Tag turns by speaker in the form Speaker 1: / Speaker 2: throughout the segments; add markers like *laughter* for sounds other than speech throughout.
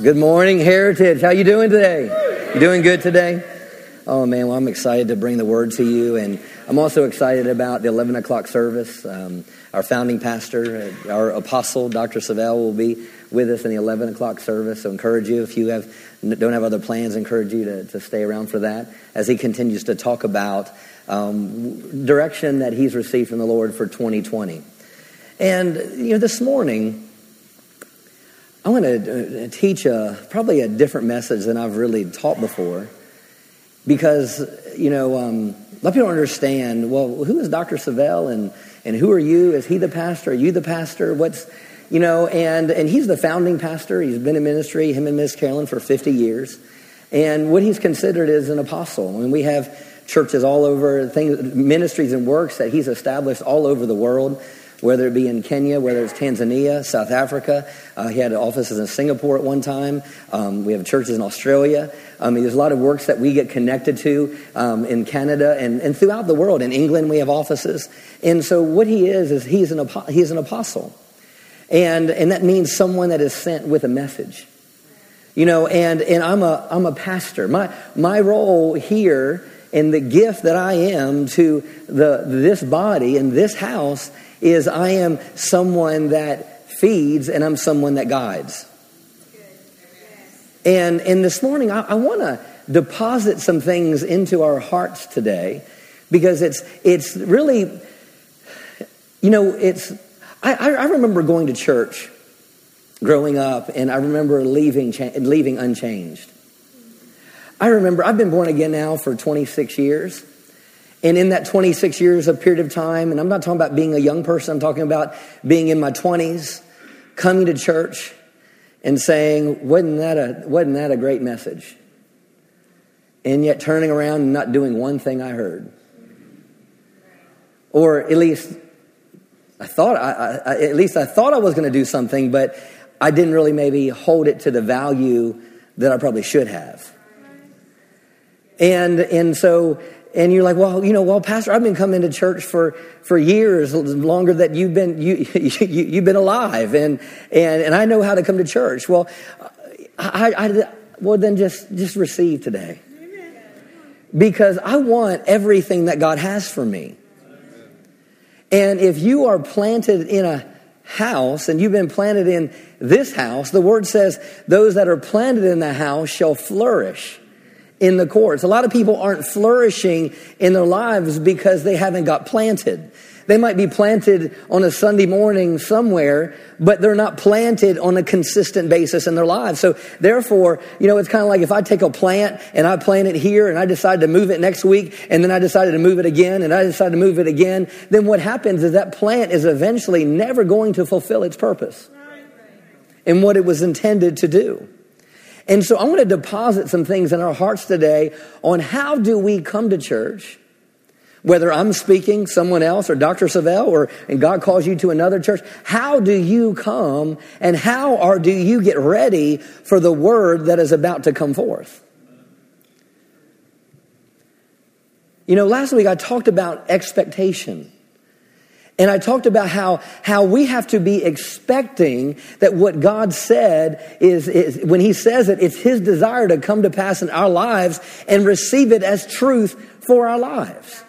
Speaker 1: Good morning, Heritage. How you doing today? You doing good today? Oh man, well I'm excited to bring the word to you, and I'm also excited about the 11 o'clock service. Um, our founding pastor, uh, our apostle, Dr. Savelle, will be with us in the 11 o'clock service. So encourage you if you have don't have other plans, encourage you to, to stay around for that as he continues to talk about um, direction that he's received from the Lord for 2020. And you know, this morning I want to uh, teach a, probably a different message than I've really taught before because, you know, um, a lot of people understand, well, who is Dr. Savelle and, and who are you? Is he the pastor? Are you the pastor? What's, you know, and, and he's the founding pastor. He's been in ministry, him and Miss Carolyn, for 50 years. And what he's considered is an apostle. I mean, we have churches all over, things, ministries and works that he's established all over the world whether it be in Kenya, whether it's Tanzania, South Africa. Uh, he had offices in Singapore at one time. Um, we have churches in Australia. I mean, there's a lot of works that we get connected to um, in Canada and, and throughout the world. In England, we have offices. And so what he is, is he's an, he's an apostle. And, and that means someone that is sent with a message. You know, and, and I'm, a, I'm a pastor. My, my role here and the gift that I am to the, this body and this house is I am someone that feeds and I'm someone that guides. And, and this morning, I, I want to deposit some things into our hearts today because it's, it's really, you know, it's, I, I remember going to church growing up and I remember leaving, leaving unchanged. I remember, I've been born again now for 26 years. And in that 26 years of period of time, and I'm not talking about being a young person, I'm talking about being in my 20s, coming to church and saying, wasn't that a, wasn't that a great message? And yet turning around and not doing one thing I heard. Or at least I thought, I, I, at least I thought I was going to do something, but I didn't really maybe hold it to the value that I probably should have. And, and so and you're like, well, you know, well, Pastor, I've been coming to church for, for years, longer that you've been, *laughs* you, you, you've been alive, and, and, and I know how to come to church. Well, I, I, well, then just, just receive today. Because I want everything that God has for me. And if you are planted in a house and you've been planted in this house, the word says, those that are planted in the house shall flourish in the courts. A lot of people aren't flourishing in their lives because they haven't got planted. They might be planted on a Sunday morning somewhere, but they're not planted on a consistent basis in their lives. So therefore, you know, it's kind of like if I take a plant and I plant it here and I decide to move it next week and then I decided to move it again and I decide to move it again, then what happens is that plant is eventually never going to fulfill its purpose and what it was intended to do. And so I want to deposit some things in our hearts today on how do we come to church, whether I'm speaking, someone else, or Dr. Savelle, or and God calls you to another church. How do you come and how are do you get ready for the word that is about to come forth? You know, last week I talked about expectation. And I talked about how, how we have to be expecting that what God said is, is, when He says it, it's His desire to come to pass in our lives and receive it as truth for our lives.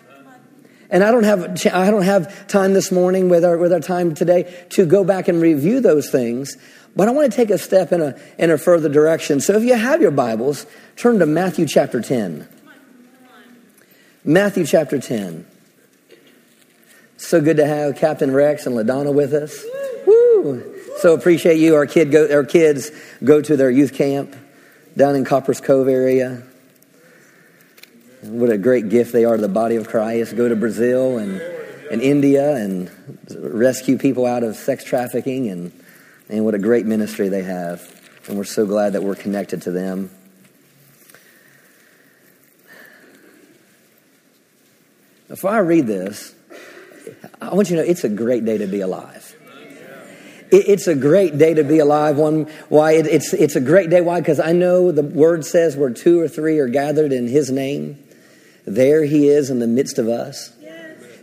Speaker 1: And I don't have, I don't have time this morning with our, with our time today to go back and review those things. But I want to take a step in a, in a further direction. So if you have your Bibles, turn to Matthew chapter 10. Matthew chapter 10. So good to have Captain Rex and LaDonna with us. Woo! So appreciate you. Our kid go, our kids go to their youth camp down in Copperas Cove area. What a great gift they are to the body of Christ. Go to Brazil and, and India and rescue people out of sex trafficking and, and what a great ministry they have. And we're so glad that we're connected to them. Before I read this, I want you to know it's a great day to be alive. It's a great day to be alive. One, why? It's, it's a great day. Why? Because I know the word says where two or three are gathered in his name, there he is in the midst of us.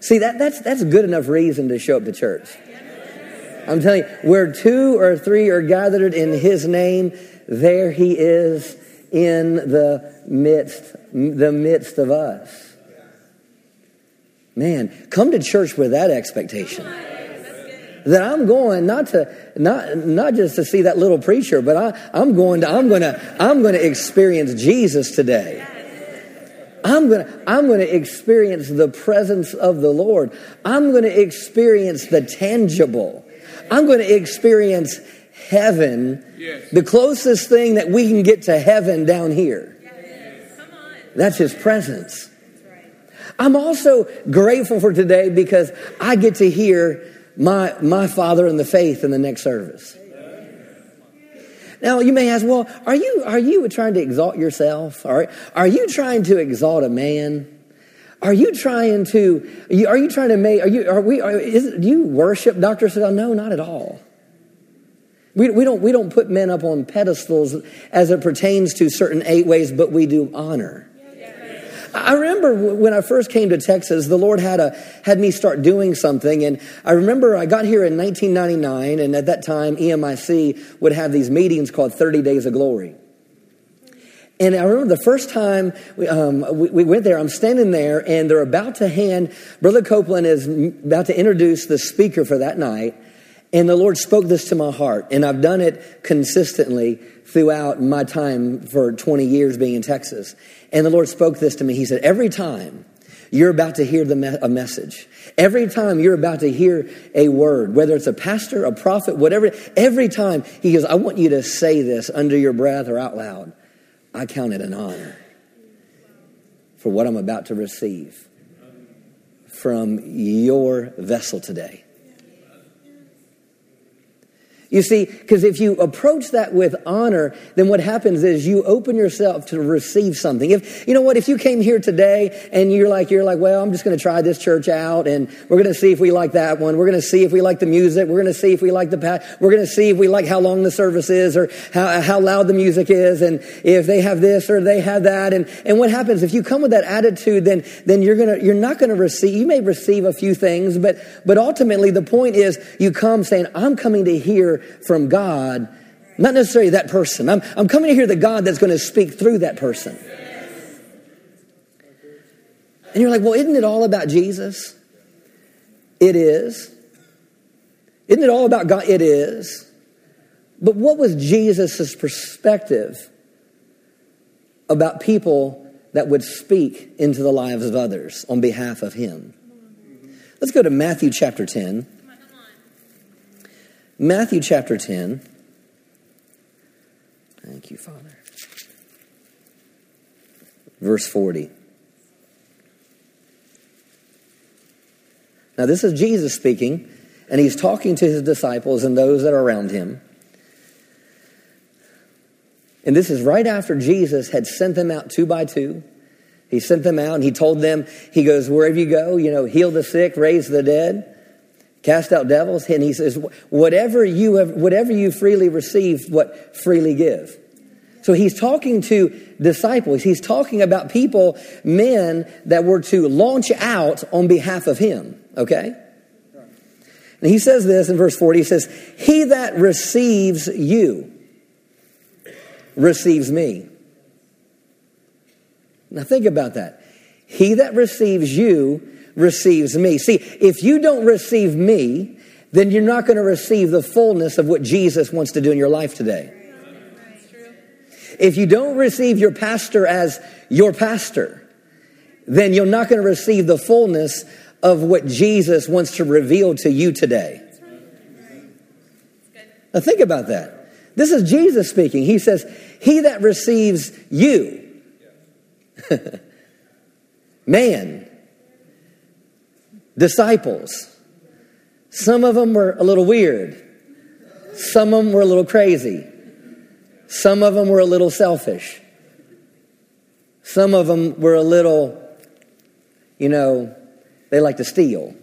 Speaker 1: See, that, that's, that's good enough reason to show up to church. I'm telling you, where two or three are gathered in his name, there he is in the midst, the midst of us. Man, come to church with that expectation. That I'm going not to not not just to see that little preacher, but I, I'm going to I'm gonna I'm gonna experience Jesus today. I'm gonna I'm gonna experience the presence of the Lord. I'm gonna experience the tangible. I'm gonna experience heaven, the closest thing that we can get to heaven down here. Yes. That's his presence. I'm also grateful for today because I get to hear my, my father in the faith in the next service. Now you may ask, well, are you, are you trying to exalt yourself? Are, are you trying to exalt a man? Are you trying to, are you trying to make, are you, are we, are, is, do you worship Dr. Savelle? No, not at all. We, we, don't, we don't put men up on pedestals as it pertains to certain eight ways, but we do honor. I remember when I first came to Texas, the Lord had, a, had me start doing something. And I remember I got here in 1999, and at that time, EMIC would have these meetings called 30 Days of Glory. And I remember the first time we, um, we, we, went there, I'm standing there, and they're about to hand, Brother Copeland is about to introduce the speaker for that night. And the Lord spoke this to my heart, and I've done it consistently throughout my time for 20 years being in Texas. And the Lord spoke this to me. He said, Every time you're about to hear the me- a message, every time you're about to hear a word, whether it's a pastor, a prophet, whatever, every time He goes, I want you to say this under your breath or out loud. I count it an honor for what I'm about to receive from your vessel today. You see, because if you approach that with honor, then what happens is you open yourself to receive something. If, you know what, if you came here today and you're like, you're like, well, I'm just going to try this church out and we're going to see if we like that one. We're going to see if we like the music. We're going to see if we like the, pat. we're going to see if we like how long the service is or how, how loud the music is and if they have this or they have that. And, and what happens if you come with that attitude, then, then you're going to, you're not going to receive, you may receive a few things, but, but ultimately the point is you come saying, I'm coming to hear from God, not necessarily that person. I'm, I'm coming to hear the God that's going to speak through that person. And you're like, well, isn't it all about Jesus? It is. Isn't it all about God? It is. But what was Jesus' perspective about people that would speak into the lives of others on behalf of him? Let's go to Matthew chapter 10. Matthew chapter 10. Thank you, Father. Verse 40. Now, this is Jesus speaking, and he's talking to his disciples and those that are around him. And this is right after Jesus had sent them out two by two. He sent them out and he told them, He goes, Wherever you go, you know, heal the sick, raise the dead cast out devils and he says whatever you have whatever you freely receive what freely give. So he's talking to disciples. He's talking about people men that were to launch out on behalf of him okay? And he says this in verse 40 he says he that receives you receives me. Now think about that. He that receives you receives me. See, if you don't receive me, then you're not going to receive the fullness of what Jesus wants to do in your life today. If you don't receive your pastor as your pastor, then you're not going to receive the fullness of what Jesus wants to reveal to you today. Now think about that. This is Jesus speaking. He says, He that receives you, *laughs* man, disciples. Some of them were a little weird. Some of them were a little crazy. Some of them were a little selfish. Some of them were a little, you know, they like to steal.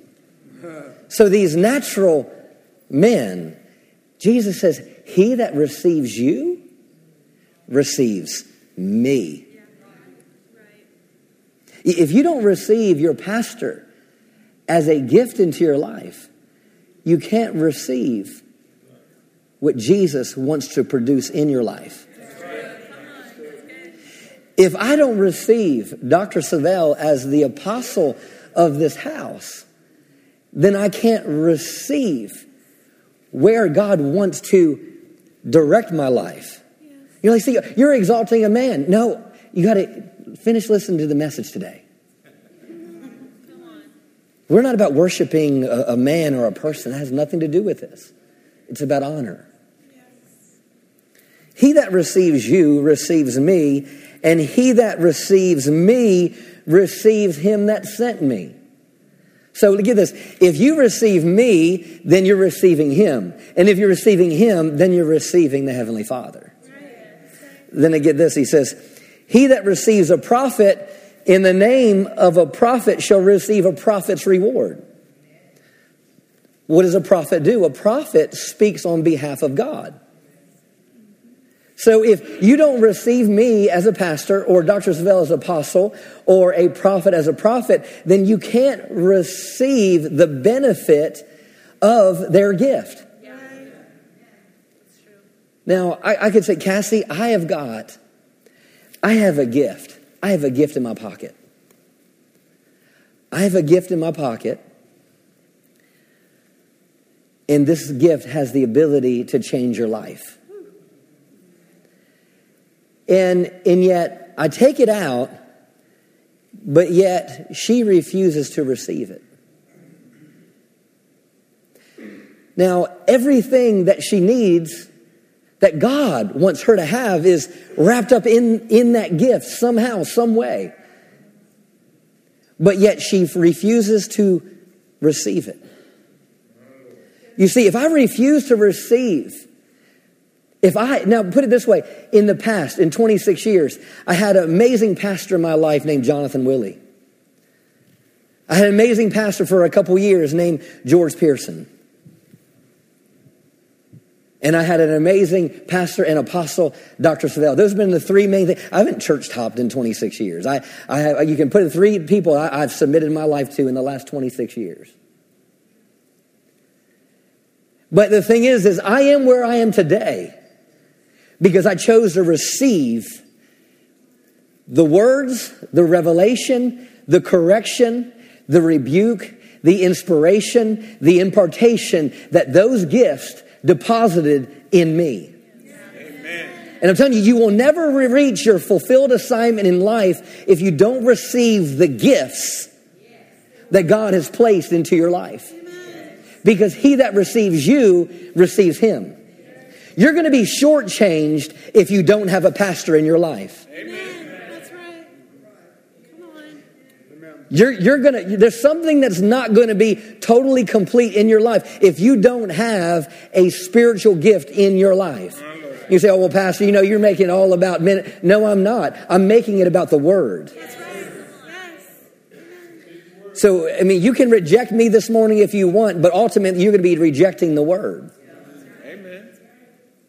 Speaker 1: *laughs* So these natural men, Jesus says, He that receives you receives me. If you don't receive your pastor as a gift into your life, you can't receive what Jesus wants to produce in your life. if I don't receive Dr. Savelle as the apostle of this house, then I can't receive where God wants to direct my life. You're like, see, you're exalting a man. No, you got to finish listening to the message today. We're not about worshiping a, a, man or a person. That has nothing to do with this. It's about honor. He that receives you receives me, and he that receives me receives him that sent me. So get this. If you receive me, then you're receiving him. And if you're receiving him, then you're receiving the Heavenly Father. Then I get this. He says, He that receives a prophet in the name of a prophet shall receive a prophet's reward. What does a prophet do? A prophet speaks on behalf of God. So if you don't receive me as a pastor or Dr. Savelle as apostle or a prophet as a prophet, then you can't receive the benefit of their gift. Now, I, I could say, Cassie, I have got, I have a gift. I have a gift in my pocket. I have a gift in my pocket. And this gift has the ability to change your life. And, and yet, I take it out, but yet she refuses to receive it. Now, everything that she needs, that God wants her to have, is wrapped up in, in that gift somehow, some way. But yet she refuses to receive it. You see, if I refuse to receive if I, now put it this way, in the past, in 26 years, I had an amazing pastor in my life named Jonathan Willie. I had an amazing pastor for a couple years named George Pearson. And I had an amazing pastor and apostle, Dr. Savelle. Those have been the three main things. I haven't church topped in 26 years. I, I have, you can put in three people I, I've submitted my life to in the last 26 years. But the thing is, is I am where I am today because I chose to receive the words, the revelation, the correction, the rebuke, the inspiration, the impartation that those gifts deposited in me. Amen. And I'm telling you, you will never reach your fulfilled assignment in life if you don't receive the gifts that God has placed into your life. Because he that receives you receives him. You're going to be shortchanged if you don't have a pastor in your life. Amen. That's right. Come on. You're, you're to, there's something that's not going to be totally complete in your life if you don't have a spiritual gift in your life. You say, oh, well, Pastor, you know, you're making it all about men. No, I'm not. I'm making it about the Word. So, I mean, you can reject me this morning if you want, but ultimately you're going to be rejecting the Word.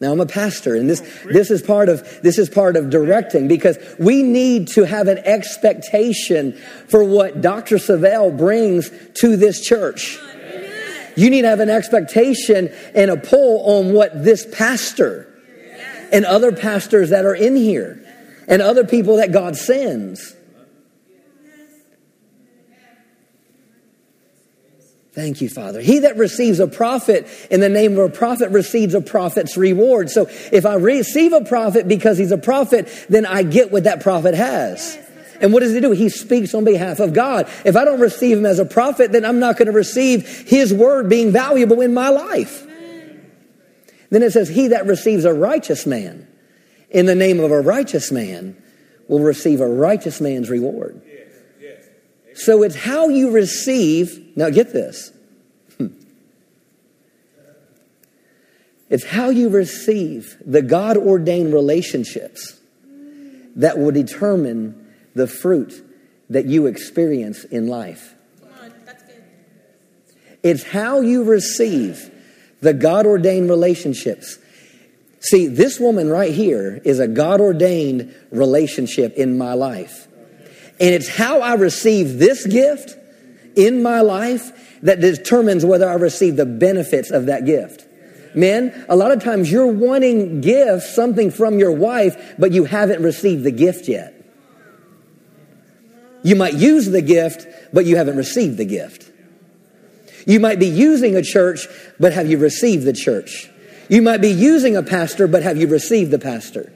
Speaker 1: Now I'm a pastor and this, this is part of, this is part of directing because we need to have an expectation for what Dr. Savelle brings to this church. You need to have an expectation and a pull on what this pastor and other pastors that are in here and other people that God sends Thank you, Father. He that receives a prophet in the name of a prophet receives a prophet's reward. So if I receive a prophet because he's a prophet, then I get what that prophet has. And what does he do? He speaks on behalf of God. If I don't receive him as a prophet, then I'm not going to receive his word being valuable in my life. Then it says, He that receives a righteous man in the name of a righteous man will receive a righteous man's reward. So it's how you receive, now get this. Hmm. It's how you receive the God ordained relationships that will determine the fruit that you experience in life. It's how you receive the God ordained relationships. See, this woman right here is a God ordained relationship in my life. And it's how I receive this gift in my life that determines whether I receive the benefits of that gift. Men, a lot of times you're wanting gifts, something from your wife, but you haven't received the gift yet. You might use the gift, but you haven't received the gift. You might be using a church, but have you received the church? You might be using a pastor, but have you received the pastor?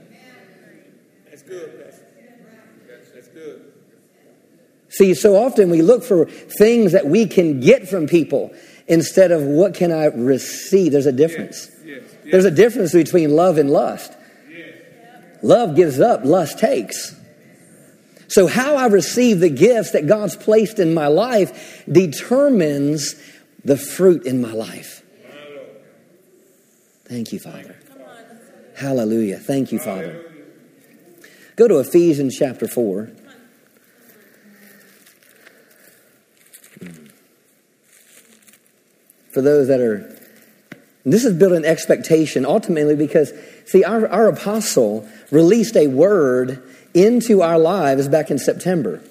Speaker 2: That's good. That's, that's good.
Speaker 1: See, so often we look for things that we can get from people instead of what can I receive. There's a difference.
Speaker 2: Yes, yes,
Speaker 1: There's a difference between love and lust.
Speaker 2: yes.
Speaker 1: Love gives up, lust takes. So, how I receive the gifts that God's placed in my life determines the fruit in my life. Thank you, Father. Hallelujah. Thank you, Father. Go to Ephesians chapter 4. For those that are, this is building expectation ultimately because, see, our, our apostle released a word into our lives back in September.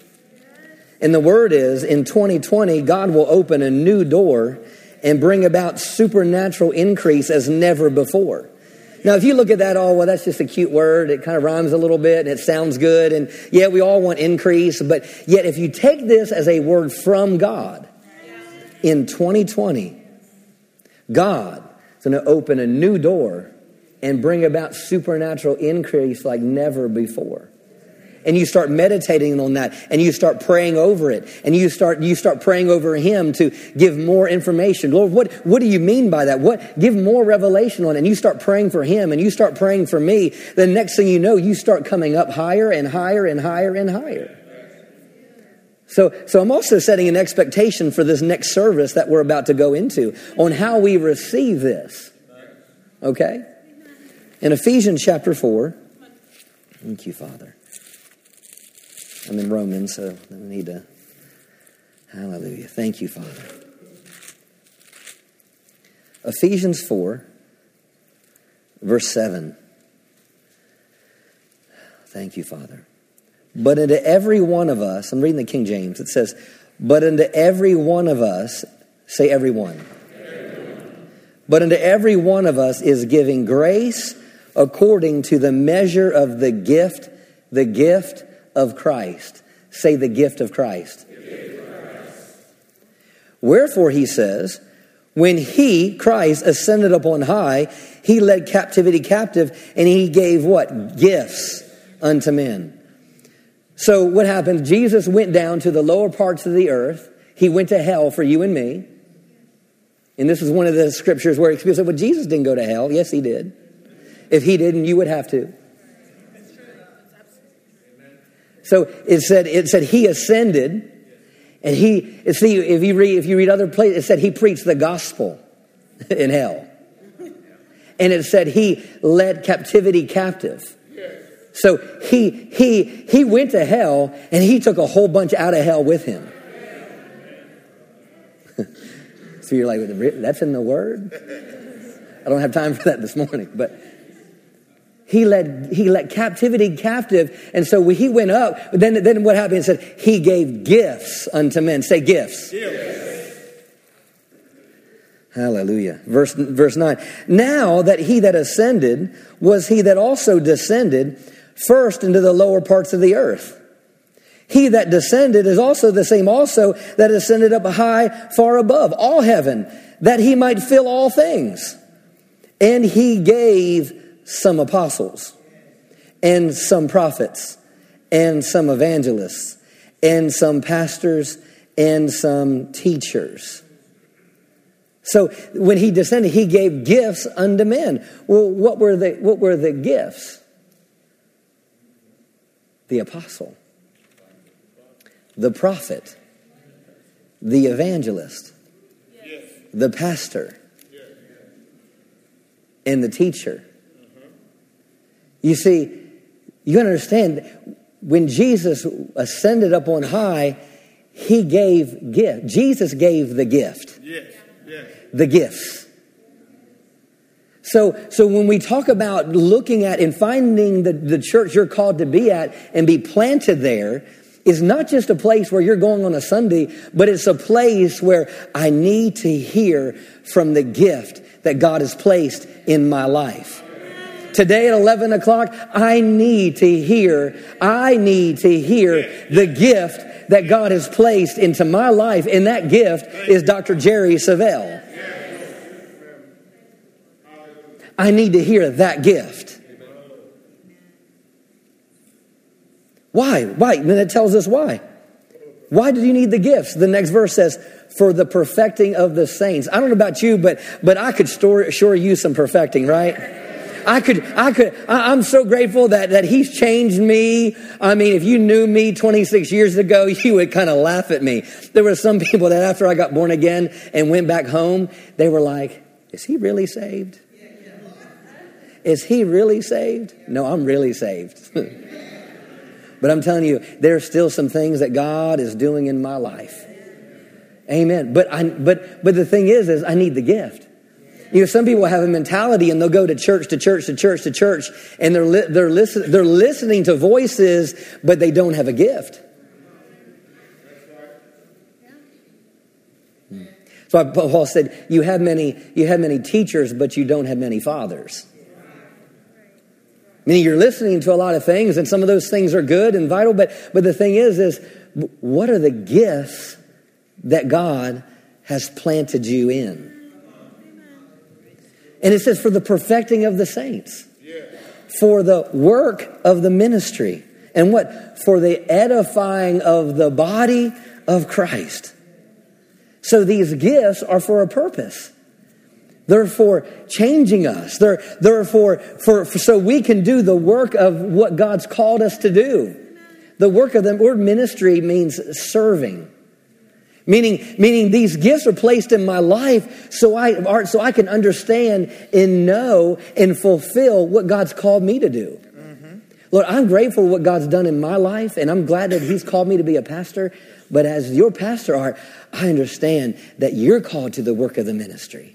Speaker 1: And the word is in 2020, God will open a new door and bring about supernatural increase as never before. Now, if you look at that, oh, well, that's just a cute word. It kind of rhymes a little bit and it sounds good. And yeah, we all want increase. But yet, if you take this as a word from God in 2020, God is going to open a new door and bring about supernatural increase like never before. And you start meditating on that and you start praying over it and you start you start praying over him to give more information. Lord what what do you mean by that? What give more revelation on it. And you start praying for him and you start praying for me. The next thing you know you start coming up higher and higher and higher and higher so, so I'm also setting an expectation for this next service that we're about to go into on how we receive this. Okay? In Ephesians chapter 4, thank you, Father. I'm in Romans, so I need to. Hallelujah. Thank you, Father. Ephesians 4, verse 7. Thank you, Father. But unto every one of us, I'm reading the King James, it says, But unto every one of us, say everyone. everyone. But unto every one of us is giving grace according to the measure of the gift, the gift of Christ. Say the gift of Christ. Wherefore, he says, when he, Christ, ascended up on high, he led captivity captive and he gave what? Gifts unto men. So, what happened? Jesus went down to the lower parts of the earth. He went to hell for you and me. And this is one of the scriptures where people say, well, Jesus didn't go to hell. Yes, he did. If he didn't, you would have to. So it said, it said he ascended, and he, see, if you read, if you read other places, it said he preached the gospel *laughs* in hell. And it said he led captivity captive. So he, he, he went to hell and he took a whole bunch out of hell with him. *laughs* so you're like, that's in the word? I don't have time for that this morning, but he led, he led captivity captive. And so he went up. Then, then what happened? It said, he gave gifts unto men. Say gifts.
Speaker 2: Gifts.
Speaker 1: Hallelujah. Verse, verse 9. Now that he that ascended was he that also descended first into the lower parts of the earth. He that descended is also the same also that ascended up high far above all heaven, that he might fill all things. And he gave some apostles, and some prophets, and some evangelists, and some pastors, and some teachers. So when he descended, he gave gifts unto men. Well, what were the, what were the gifts? The apostle, the prophet, the evangelist, the pastor, and the teacher. You see, you understand, when Jesus ascended up on high, he gave gift. Jesus gave the gift.
Speaker 2: Yes, yes.
Speaker 1: The gifts. So, so when we talk about looking at and finding the, the church you're called to be at and be planted there, is not just a place where you're going on a Sunday, but it's a place where I need to hear from the gift that God has placed in my life. Today at 11 o'clock, I need to hear, I need to hear the gift that God has placed into my life, and that gift is Dr. Jerry Savelle. I need to hear that gift. Why? Why? And it tells us why. Why did you need the gifts? The next verse says, for the perfecting of the saints. I don't know about you, but, but I could store, sure use some perfecting, right? I could, I could, I, am so grateful that, that he's changed me. I mean, if you knew me 26 years ago, *laughs* you would kind of laugh at me. There were some *laughs* people that after I got born again and went back home, they were like, is he really saved? Is he really saved? No, I'm really saved. *laughs* but I'm telling you, there's still some things that God is doing in my life. Amen. But I, but, but the thing is, is I need the gift. You know, some people have a mentality and they'll go to church to church to church to church and they're, li- they're, listen- they're listening to voices, but they don't have a gift. Hmm. So Paul said, you have many, you have many teachers, but you don't have many fathers. Meaning you're listening to a lot of things and some of those things are good and vital, but, but the thing is, is what are the gifts that God has planted you in? And it says, for the perfecting of the saints, for the work of the ministry, and what? For the edifying of the body of Christ. So these gifts are for a purpose. They're for changing us. They're, they're for, for, for, so we can do the work of what God's called us to do. The work of the word ministry means serving. Meaning, meaning these gifts are placed in my life so I, so I can understand and know and fulfill what God's called me to do. Mm-hmm. Lord, I'm grateful for what God's done in my life, and I'm glad that He's called me to be a pastor. But as your pastor, Art, I understand that you're called to the work of the ministry.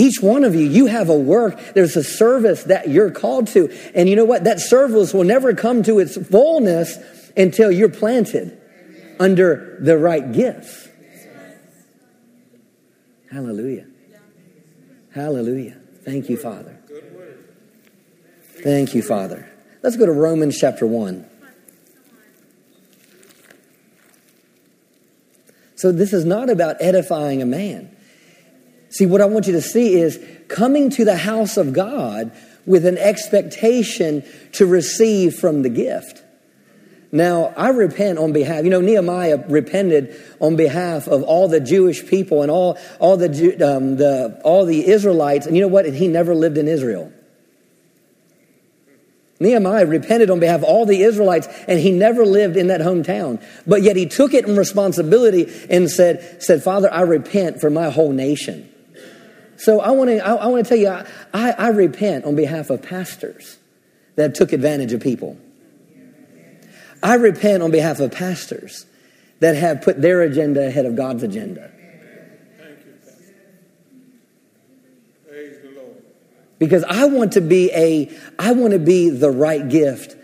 Speaker 1: Each one of you, you have a work. There's a service that you're called to. And you know what? That service will never come to its fullness until you're planted under the right gifts. Hallelujah. Hallelujah. Thank you, Father. Thank you, Father. Let's go to Romans chapter 1. So, this is not about edifying a man. See, what I want you to see is coming to the house of God with an expectation to receive from the gift. Now, I repent on behalf, you know, Nehemiah repented on behalf of all the Jewish people and all, all, the, um, the, all the Israelites. And you know what? And he never lived in Israel. Nehemiah repented on behalf of all the Israelites, and he never lived in that hometown. But yet he took it in responsibility and said, said Father, I repent for my whole nation. So I want to, I, I want to tell you, I, I, I repent on behalf of pastors that took advantage of people. I repent on behalf of pastors that have put their agenda ahead of God's agenda. Because I want to be a, I want to be the right gift.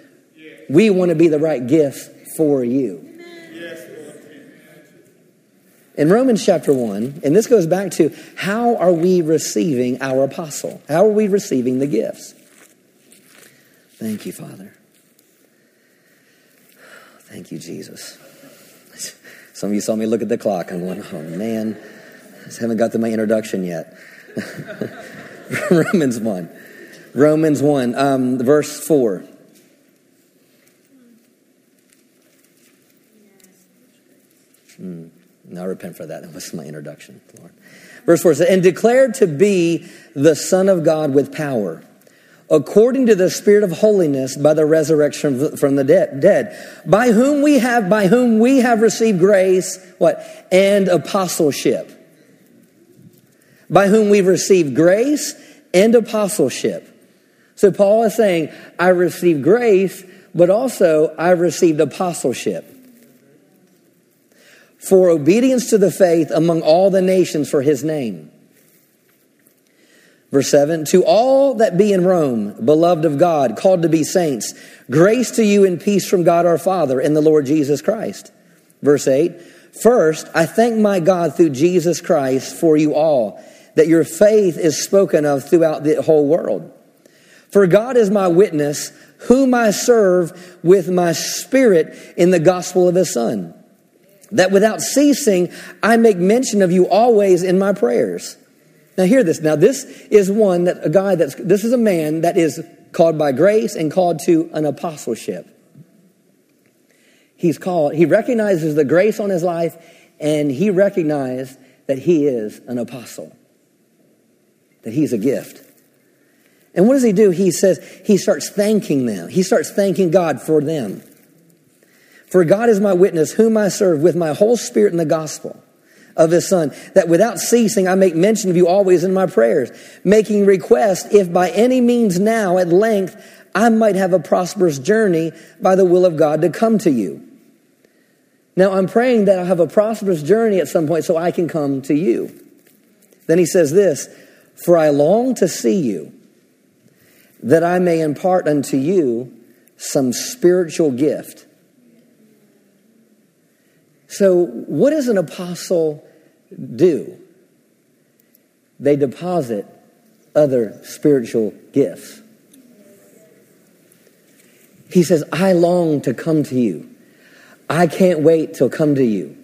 Speaker 1: We want to be the right gift for you. In Romans chapter 1, and this goes back to how are we receiving our apostle? How are we receiving the gifts? Thank you, Father. Thank you, Jesus. Some of you saw me look at the clock. I'm going, oh man, I just haven't got to my introduction yet. *laughs* Romans 1. Romans 1, um, verse 4. Hmm. No, I repent for that. That was my introduction, Lord. Verse 4 says, And declared to be the Son of God with power according to the spirit of holiness by the resurrection from the dead, by whom we have by whom we have received grace what and apostleship by whom we've received grace and apostleship so paul is saying i received grace but also i received apostleship for obedience to the faith among all the nations for his name Verse 7 To all that be in Rome, beloved of God, called to be saints, grace to you and peace from God our Father and the Lord Jesus Christ. Verse 8 First, I thank my God through Jesus Christ for you all, that your faith is spoken of throughout the whole world. For God is my witness, whom I serve with my spirit in the gospel of his Son, that without ceasing I make mention of you always in my prayers. Now, hear this. Now, this is one that a guy that's, this is a man that is called by grace and called to an apostleship. He's called, he recognizes the grace on his life and he recognized that he is an apostle, that he's a gift. And what does he do? He says, he starts thanking them. He starts thanking God for them. For God is my witness, whom I serve with my whole spirit in the gospel of his son, that without ceasing I make mention of you always in my prayers, making request if by any means now at length I might have a prosperous journey by the will of God to come to you. Now I'm praying that I'll have a prosperous journey at some point so I can come to you. Then he says this, for I long to see you that I may impart unto you some spiritual gift. So, what does an apostle do? They deposit other spiritual gifts. He says, I long to come to you. I can't wait to come to you.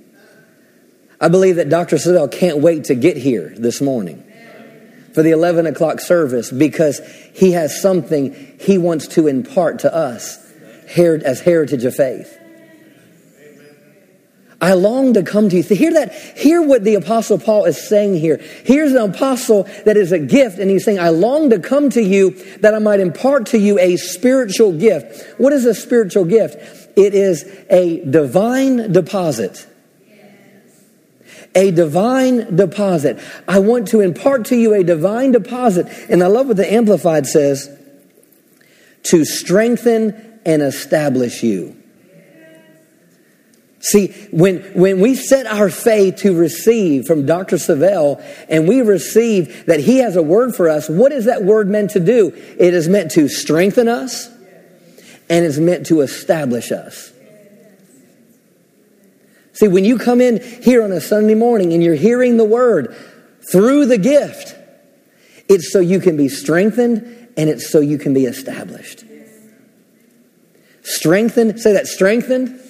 Speaker 1: I believe that Dr. Savelle can't wait to get here this morning for the 11 o'clock service because he has something he wants to impart to us as heritage of faith. I long to come to you. Hear that? Hear what the apostle Paul is saying here. Here's an apostle that is a gift and he's saying, I long to come to you that I might impart to you a spiritual gift. What is a spiritual gift? It is a divine deposit a divine deposit. I want to impart to you a divine deposit. And I love what the Amplified says to strengthen and establish you. See, when, when we set our faith to receive from Dr. Savelle and we receive that he has a word for us, what is that word meant to do? It is meant to strengthen us and it's meant to establish us. See, when you come in here on a Sunday morning and you're hearing the word through the gift, it's so you can be strengthened and it's so you can be established. Strengthened, say that, strengthened, strengthened.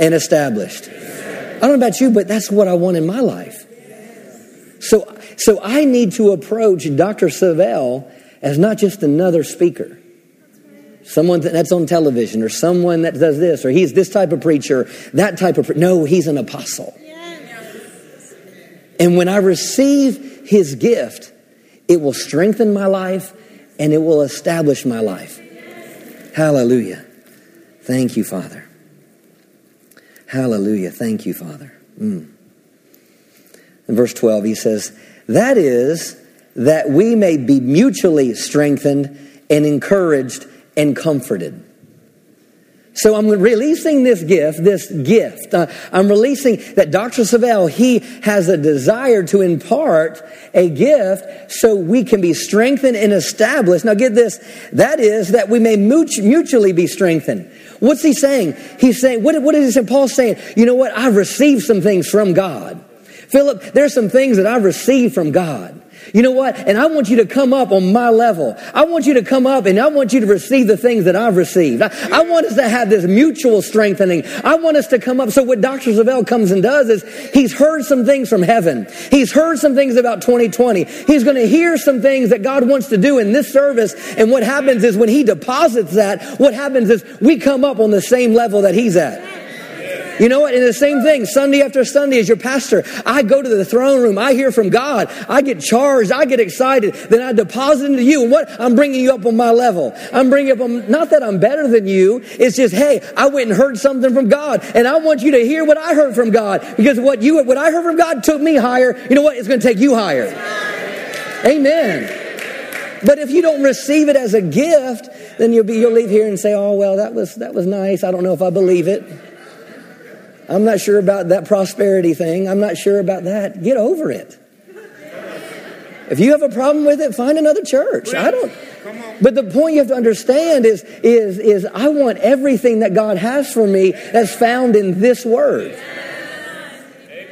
Speaker 1: And established. I don't know about you, but that's what I want in my life. So, so I need to approach Dr. Savelle as not just another speaker someone that's on television or someone that does this or he's this type of preacher, that type of pre- no, he's an apostle. And when I receive his gift, it will strengthen my life and it will establish my life. Hallelujah. Thank you, Father. Hallelujah. Thank you, Father. Mm. In verse 12, he says, That is, that we may be mutually strengthened and encouraged and comforted. So I'm releasing this gift, this gift. Uh, I'm releasing that Dr. Savelle, he has a desire to impart a gift so we can be strengthened and established. Now get this, that is that we may mutually be strengthened. What's he saying? He's saying, what, what is he saying? Paul's saying, you know what? I've received some things from God. Philip, there's some things that I've received from God. You know what? And I want you to come up on my level. I want you to come up and I want you to receive the things that I've received. I, I want us to have this mutual strengthening. I want us to come up. So what Dr. Savelle comes and does is he's heard some things from heaven. He's heard some things about 2020. He's going to hear some things that God wants to do in this service. And what happens is when he deposits that, what happens is we come up on the same level that he's at. You know what? And the same thing, Sunday after Sunday, as your pastor, I go to the throne room. I hear from God. I get charged. I get excited. Then I deposit into you. And what? I'm bringing you up on my level. I'm bringing up on, not that I'm better than you. It's just, hey, I went and heard something from God. And I want you to hear what I heard from God. Because what you, what I heard from God took me higher. You know what? It's going to take you higher. Amen. But if you don't receive it as a gift, then you'll be, you'll leave here and say, oh, well, that was, that was nice. I don't know if I believe it. I'm not sure about that prosperity thing. I'm not sure about that. Get over it. If you have a problem with it, find another church. I don't. But the point you have to understand is, is, is I want everything that God has for me that's found in this word.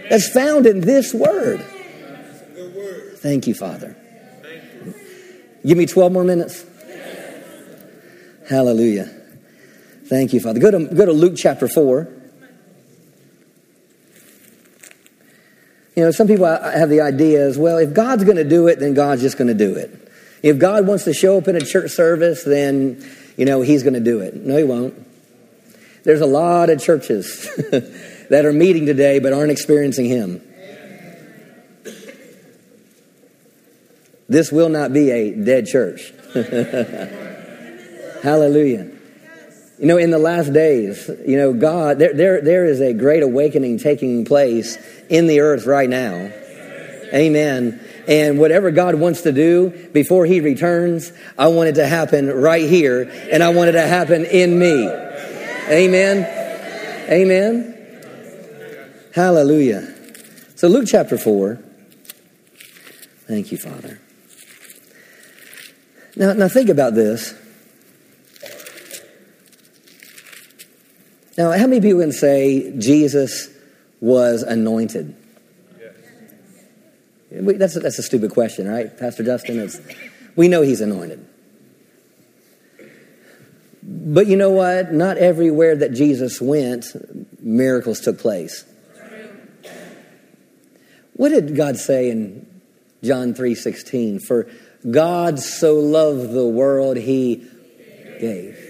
Speaker 1: That's found in this word. Thank you, Father. Give me 12 more minutes. Hallelujah. Thank you, Father. Go to, go to Luke chapter 4. You know, some people have the idea as well, if God's going to do it, then God's just going to do it. If God wants to show up in a church service, then, you know, he's going to do it. No, he won't. There's a lot of churches *laughs* that are meeting today but aren't experiencing him. This will not be a dead church. *laughs* Hallelujah. You know, in the last days, you know, God, there, there, there is a great awakening taking place in the earth right now. Amen. And whatever God wants to do before He returns, I want it to happen right here, and I want it to happen in me. Amen. Amen. Hallelujah. So, Luke chapter 4. Thank you, Father. Now, now think about this. Now, how many people can say Jesus was anointed? That's, a, that's a stupid question, right, Pastor Justin? It's, we know he's anointed. But you know what? Not everywhere that Jesus went, miracles took place. What did God say in John 3:16? For God so loved the world he gave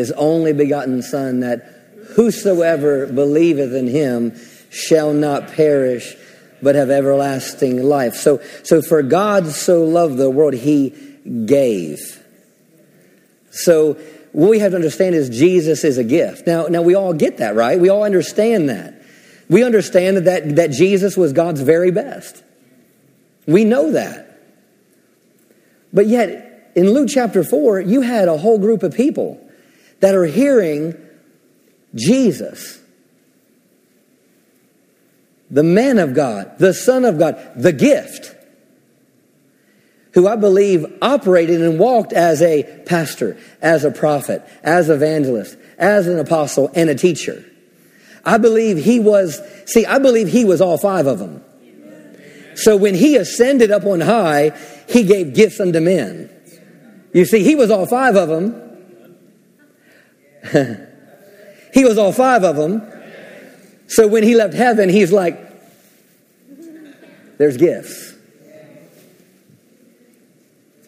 Speaker 1: his only begotten Son, that whosoever believeth in him shall not perish, but have everlasting life. So, so for God so loved the world, he gave. So what we have to understand is Jesus is a gift. Now, now we all get that, right? We all understand that. We understand that, that, that Jesus was God's very best. We know that. But yet, in Luke chapter 4, you had a whole group of people that are hearing Jesus, the man of God, the Son of God, the gift, who I believe operated and walked as a pastor, as a prophet, as evangelist, as an apostle, and a teacher. I believe he was, see, I believe he was all five of them. So when he ascended up on high, he gave gifts unto men. You see, he was all five of them. *laughs* he was all five of them. So when he left heaven, he's like, there's gifts.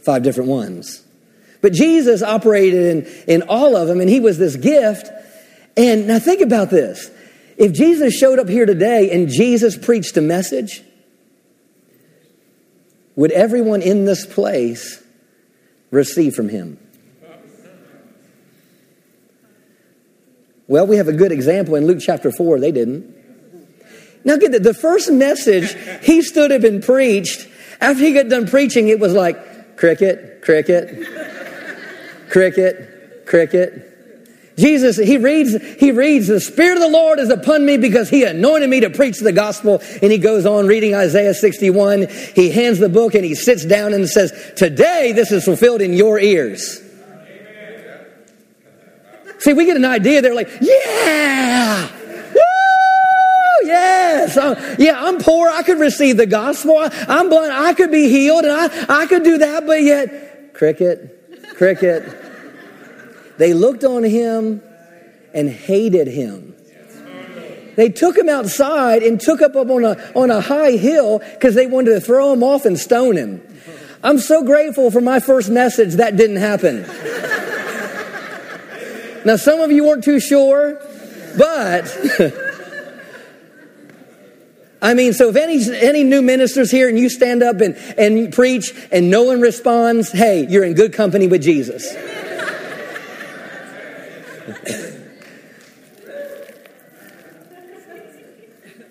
Speaker 1: Five different ones. But Jesus operated in, in all of them, and he was this gift. And now think about this. If Jesus showed up here today and Jesus preached a message, would everyone in this place receive from him? Well, we have a good example in Luke chapter 4. They didn't. Now, get that. The first message he stood up and preached, after he got done preaching, it was like cricket, cricket, cricket, cricket. Jesus, he reads, he reads, the Spirit of the Lord is upon me because he anointed me to preach the gospel. And he goes on reading Isaiah 61. He hands the book and he sits down and says, Today this is fulfilled in your ears. See, we get an idea. They're like, yeah, woo, yes, uh, yeah. I'm poor. I could receive the gospel. I, I'm blind. I could be healed, and I I could do that. But yet, cricket, cricket. They looked on him and hated him. They took him outside and took up, up on a, on a high hill because they wanted to throw him off and stone him. I'm so grateful for my first message that didn't happen. Now, some of you weren't too sure, but *laughs* I mean, so if any, any new ministers here and you stand up and, and preach and no one responds, hey, you're in good company with Jesus.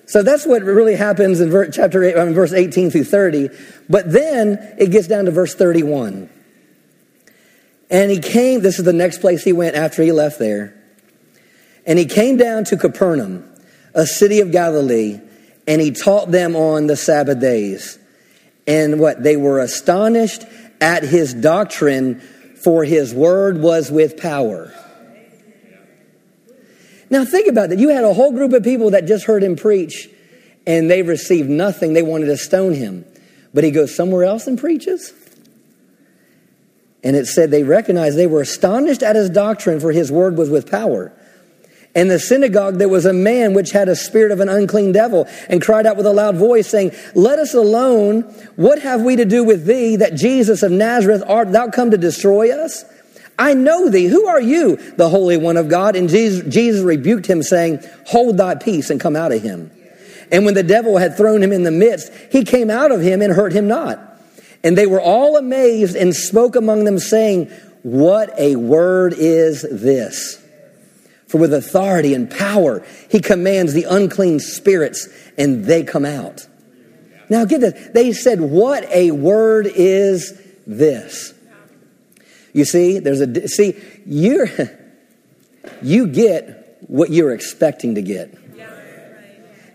Speaker 1: so that's what really happens in chapter 8, in verse 18 through 30. But then it gets down to verse 31. And he came, this is the next place he went after he left there. And he came down to Capernaum, a city of Galilee, and he taught them on the Sabbath days. And what? They were astonished at his doctrine, for his word was with power. Now think about that. You had a whole group of people that just heard him preach and they received nothing. They wanted to stone him. But he goes somewhere else and preaches? And it said they recognized they were astonished at his doctrine, for his word was with power. In the synagogue there was a man which had a spirit of an unclean devil and cried out with a loud voice saying, Let us alone. What have we to do with thee that Jesus of Nazareth art thou come to destroy us? I know thee. Who are you? The Holy One of God. And Jesus, Jesus rebuked him saying, Hold thy peace and come out of him. And when the devil had thrown him in the midst, he came out of him and hurt him not. And they were all amazed and spoke among them saying, What a word is this? For with authority and power, he commands the unclean spirits and they come out. Now get this. They said, What a word is this? You see, there's a, see, you're, *laughs* you get what you're expecting to get.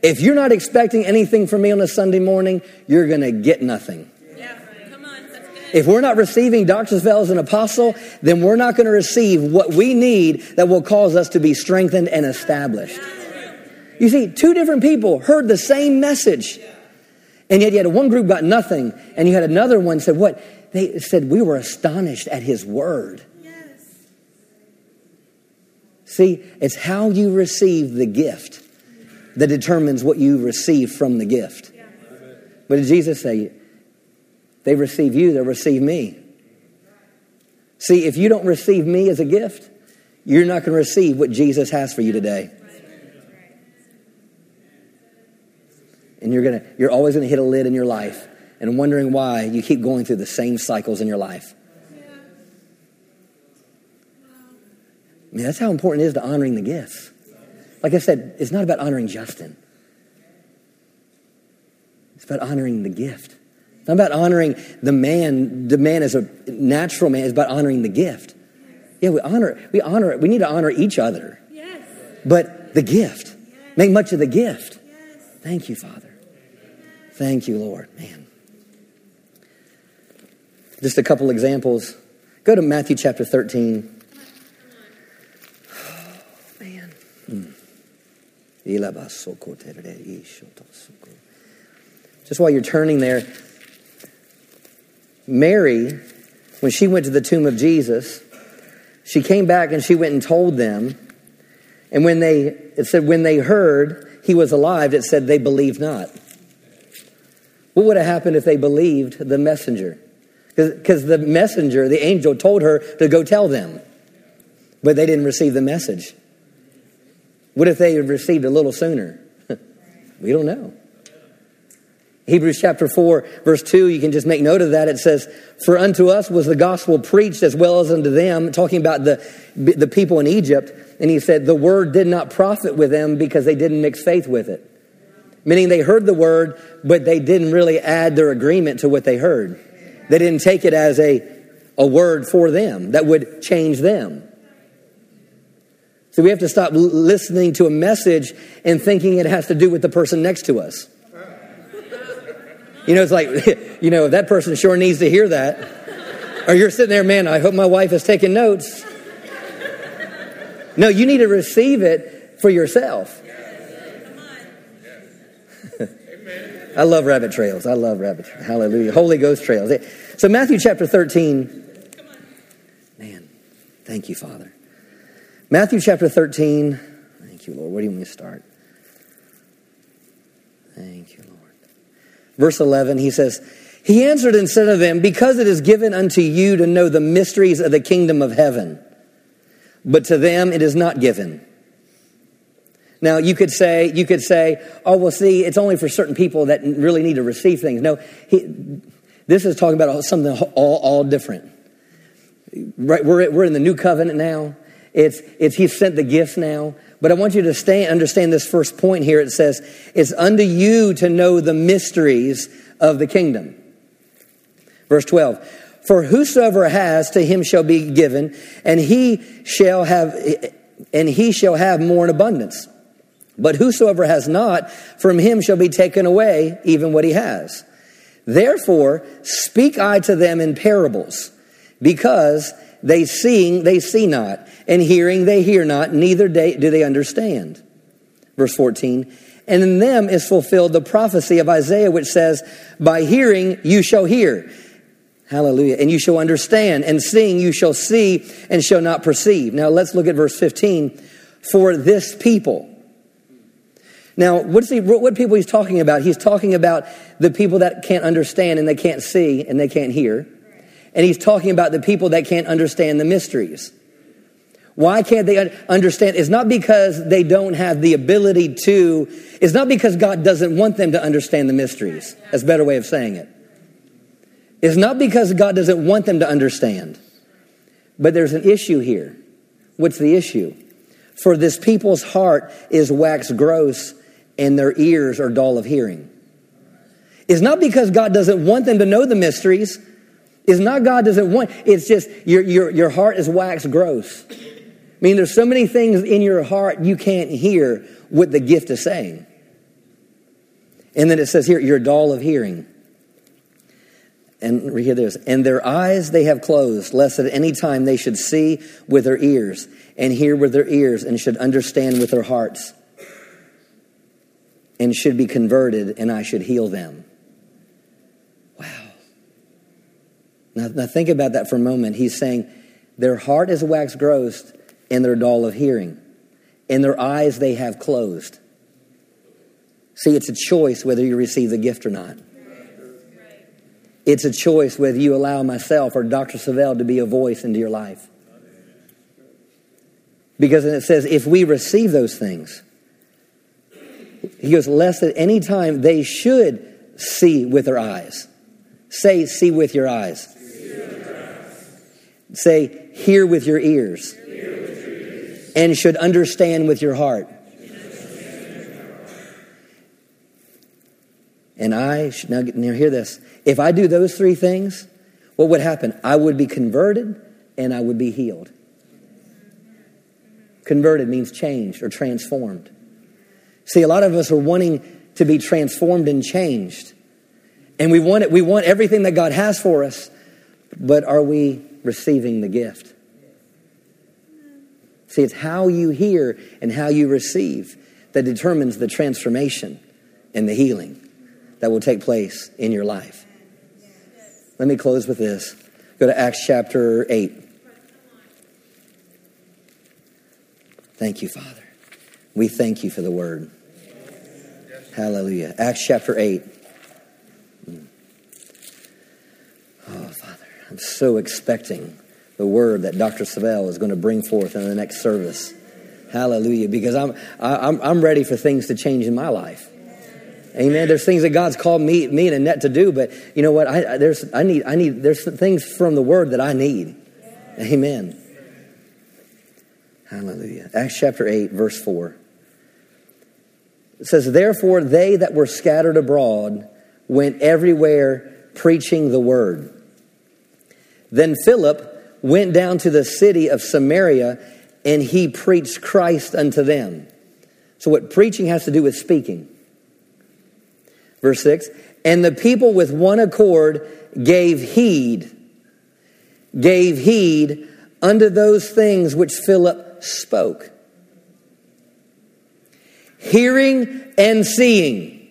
Speaker 1: If you're not expecting anything from me on a Sunday morning, you're going to get nothing. If we're not receiving Dr. Savelle as an apostle, then we're not going to receive what we need that will cause us to be strengthened and established. You see, two different people heard the same message. And yet you had one group got nothing, and you had another one said, What? They said, We were astonished at his word. Yes. See, it's how you receive the gift that determines what you receive from the gift. But did Jesus say, they receive you, they'll receive me. See, if you don't receive me as a gift, you're not going to receive what Jesus has for you today. And you're going to you're always going to hit a lid in your life and wondering why you keep going through the same cycles in your life. I mean, that's how important it is to honoring the gifts. Like I said, it's not about honoring Justin. It's about honoring the gift. It's not about honoring the man, the man as a natural man. It's about honoring the gift. Yeah, we honor, it. we honor it. We need to honor each other. Yes. But the gift. Yes. Make much of the gift. Yes. Thank you, Father. Thank you, Lord. Man. Just a couple examples. Go to Matthew chapter 13. Oh, *sighs* man. Hmm. Just while you're turning there, Mary, when she went to the tomb of Jesus, she came back and she went and told them. And when they, it said, when they heard he was alive, it said they believed not. What would have happened if they believed the messenger? Because the messenger, the angel, told her to go tell them, but they didn't receive the message. What if they had received a little sooner? *laughs* we don't know. Hebrews chapter 4, verse 2, you can just make note of that. It says, For unto us was the gospel preached as well as unto them, talking about the, the people in Egypt. And he said, The word did not profit with them because they didn't mix faith with it. Meaning they heard the word, but they didn't really add their agreement to what they heard. They didn't take it as a, a word for them that would change them. So we have to stop listening to a message and thinking it has to do with the person next to us. You know, it's like, *laughs* you know, that person sure needs to hear that. Or you're sitting there, man, I hope my wife is taking notes. No, you need to receive it for yourself. *laughs* I love rabbit trails. I love rabbit trails. Hallelujah. Holy Ghost trails. So, Matthew chapter 13. Man, thank you, Father. Matthew chapter 13. Thank you, Lord. Where do you want me to start? Thank you, Lord. Verse 11, he says, He answered and said to them, Because it is given unto you to know the mysteries of the kingdom of heaven, but to them it is not given. Now you could say, you could say, oh well, see, it's only for certain people that really need to receive things. No, he, this is talking about something all, all different. Right, we're, we're in the new covenant now. It's, it's He sent the gifts now. But I want you to stay, understand this first point here. It says, It's unto you to know the mysteries of the kingdom. Verse 12. For whosoever has, to him shall be given, and he shall have, and he shall have more in abundance. But whosoever has not, from him shall be taken away even what he has. Therefore, speak I to them in parables, because they seeing, they see not, and hearing, they hear not, neither do they understand. Verse 14, and in them is fulfilled the prophecy of Isaiah, which says, By hearing you shall hear, Hallelujah. And you shall understand, and seeing you shall see and shall not perceive. Now let's look at verse 15. For this people. Now, what's he, what people he's talking about? He's talking about the people that can't understand and they can't see and they can't hear. And he's talking about the people that can't understand the mysteries. Why can't they understand? It's not because they don't have the ability to, it's not because God doesn't want them to understand the mysteries. That's a better way of saying it. It's not because God doesn't want them to understand, but there's an issue here. What's the issue? For this people's heart is wax gross and their ears are dull of hearing. It's not because God doesn't want them to know the mysteries. It's not God doesn't want, it's just your, your, your heart is wax gross. I mean, there's so many things in your heart you can't hear what the gift is saying. And then it says here, you're dull of hearing. And we hear this. And their eyes they have closed, lest at any time they should see with their ears, and hear with their ears, and should understand with their hearts, and should be converted, and I should heal them. Now, now think about that for a moment. He's saying, Their heart is wax gross, and they're dull of hearing, and their eyes they have closed. See, it's a choice whether you receive the gift or not. It's a choice whether you allow myself or Dr. Savelle to be a voice into your life. Because it says, if we receive those things, he goes, lest at any time they should see with their eyes. Say, see with your eyes. Say, hear with your ears. And should understand with your heart. And I, should now, now hear this. If I do those three things, what would happen? I would be converted and I would be healed. Converted means changed or transformed. See, a lot of us are wanting to be transformed and changed. And we want it, we want everything that God has for us, but are we receiving the gift? See, it's how you hear and how you receive that determines the transformation and the healing that will take place in your life. Let me close with this. Go to Acts chapter 8. Thank you, Father. We thank you for the word. Hallelujah. Acts chapter 8. Hmm. Oh, Father, I'm so expecting the word that Dr. Savelle is going to bring forth in the next service. Hallelujah. Because I'm, I'm, I'm ready for things to change in my life. Amen. There's things that God's called me, me and Annette to do, but you know what? I, there's, I need, I need, there's things from the word that I need. Amen. Hallelujah. Acts chapter 8, verse 4. It says, Therefore, they that were scattered abroad went everywhere preaching the word. Then Philip went down to the city of Samaria and he preached Christ unto them. So, what preaching has to do with speaking. Verse 6 And the people with one accord gave heed, gave heed unto those things which Philip spoke. Hearing and seeing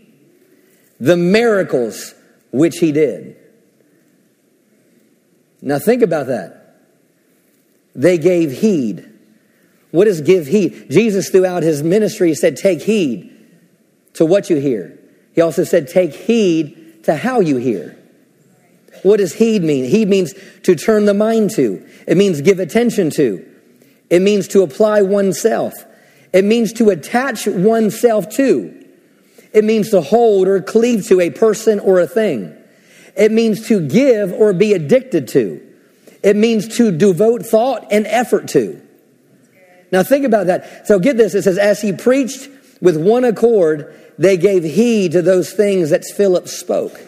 Speaker 1: the miracles which he did. Now think about that. They gave heed. What does give heed? Jesus, throughout his ministry, said, Take heed to what you hear. He also said, Take heed to how you hear. What does heed mean? Heed means to turn the mind to, it means give attention to, it means to apply oneself, it means to attach oneself to, it means to hold or cleave to a person or a thing, it means to give or be addicted to, it means to devote thought and effort to. Now think about that. So get this. It says, as he preached with one accord, they gave heed to those things that Philip spoke.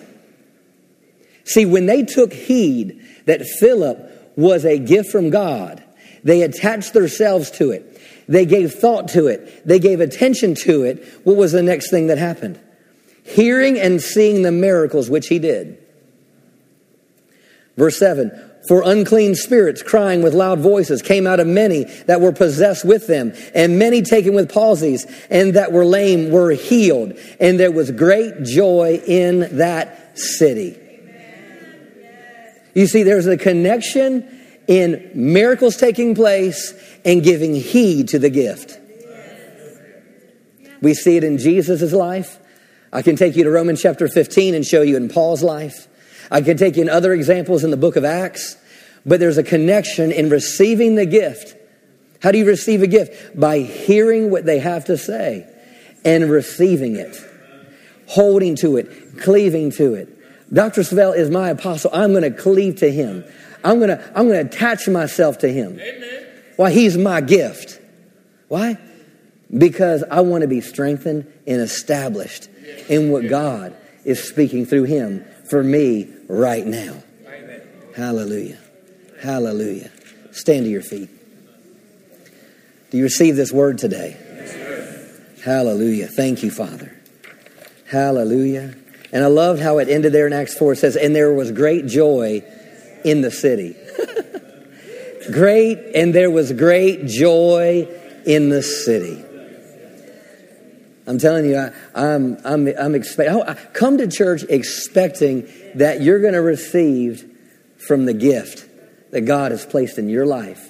Speaker 1: See, when they took heed that Philip was a gift from God, they attached themselves to it. They gave thought to it. They gave attention to it. What was the next thing that happened? Hearing and seeing the miracles which he did. Verse 7 For unclean spirits, crying with loud voices, came out of many that were possessed with them, and many taken with palsies, and that were lame were healed. And there was great joy in that city. You see, there's a connection in miracles taking place and giving heed to the gift. We see it in Jesus' life. I can take you to Romans chapter 15 and show you in Paul's life. I can take you in other examples in the book of Acts, but there's a connection in receiving the gift. How do you receive a gift? By hearing what they have to say and receiving it, holding to it, cleaving to it. Dr. Savelle is my apostle. I'm going to cleave to him. I'm going to, I'm going to attach myself to him.
Speaker 2: Amen.
Speaker 1: Why? He's my gift. Why? Because I want to be strengthened and established in what God is speaking through him for me right now. Hallelujah. Hallelujah. Stand to your feet. Do you receive this word today? Hallelujah. Thank you, Father. Hallelujah. And I love how it ended there in Acts 4. It says, And there was great joy in the city. *laughs* great, and there was great joy in the city. I'm telling you, I, I'm, I'm, I'm expecting, oh, come to church expecting that you're going to receive from the gift that God has placed in your life,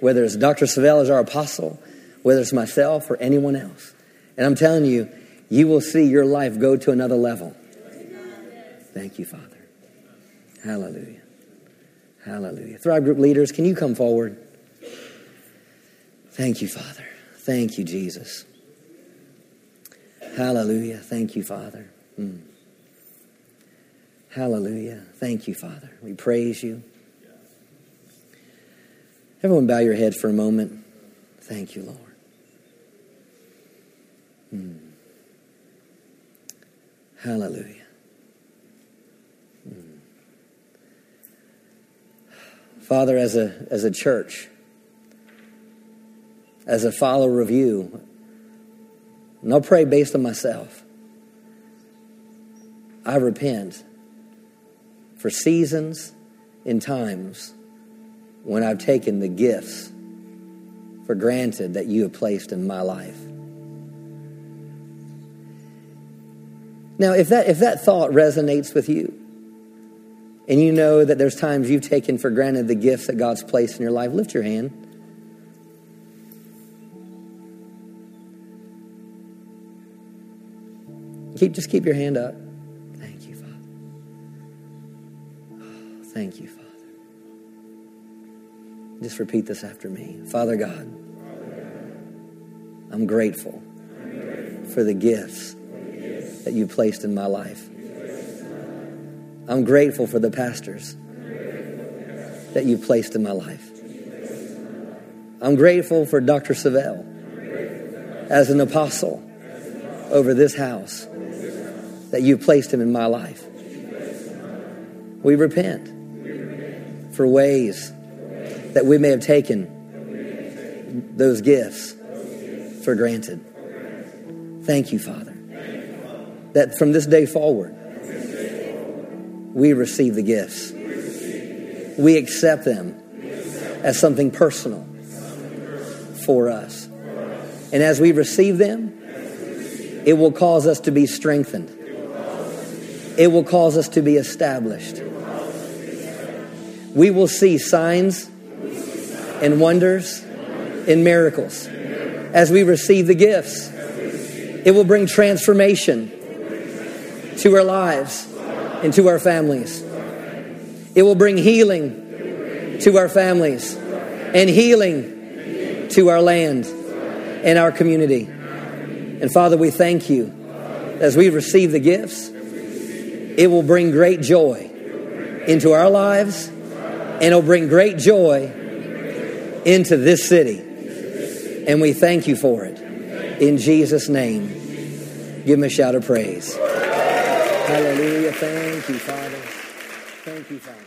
Speaker 1: whether it's Dr. Savelle as our apostle, whether it's myself or anyone else. And I'm telling you, you will see your life go to another level. Thank you, Father. Hallelujah. Hallelujah. Thrive Group leaders, can you come forward? Thank you, Father. Thank you, Jesus. Hallelujah. Thank you, Father. Mm. Hallelujah. Thank you, Father. We praise you. Everyone, bow your head for a moment. Thank you, Lord. Mm. Hallelujah. Mm. Father, as a, as a church, as a follower of you, and I'll pray based on myself, I repent for seasons and times when I've taken the gifts for granted that you have placed in my life. Now, if that, if that thought resonates with you, and you know that there's times you've taken for granted the gifts that God's placed in your life, lift your hand. Keep, just keep your hand up. Thank you, Father. Oh, thank you, Father. Just repeat this after me. Father God, I'm grateful for the gifts that you placed in my life. I'm grateful for the pastors that you placed in my life. I'm grateful for Dr. Savelle as an apostle over this house that you placed him in my life. We repent for ways that we may have taken those gifts for granted. Thank you, Father, that from this day forward, we receive the gifts. We accept them as something personal for us. And as we receive them, it will cause us to be strengthened. It will cause us to be established. We will see signs and wonders and miracles as we receive the gifts. It will bring transformation to our lives and to our families. It will bring healing to our families and healing to our land and our community. And Father, we thank you as we receive the gifts. It will bring great joy into our lives and it'll bring great joy into this city. And we thank you for it. In Jesus' name, give him a shout of praise. Hallelujah. Thank you, Father. Thank you, Father.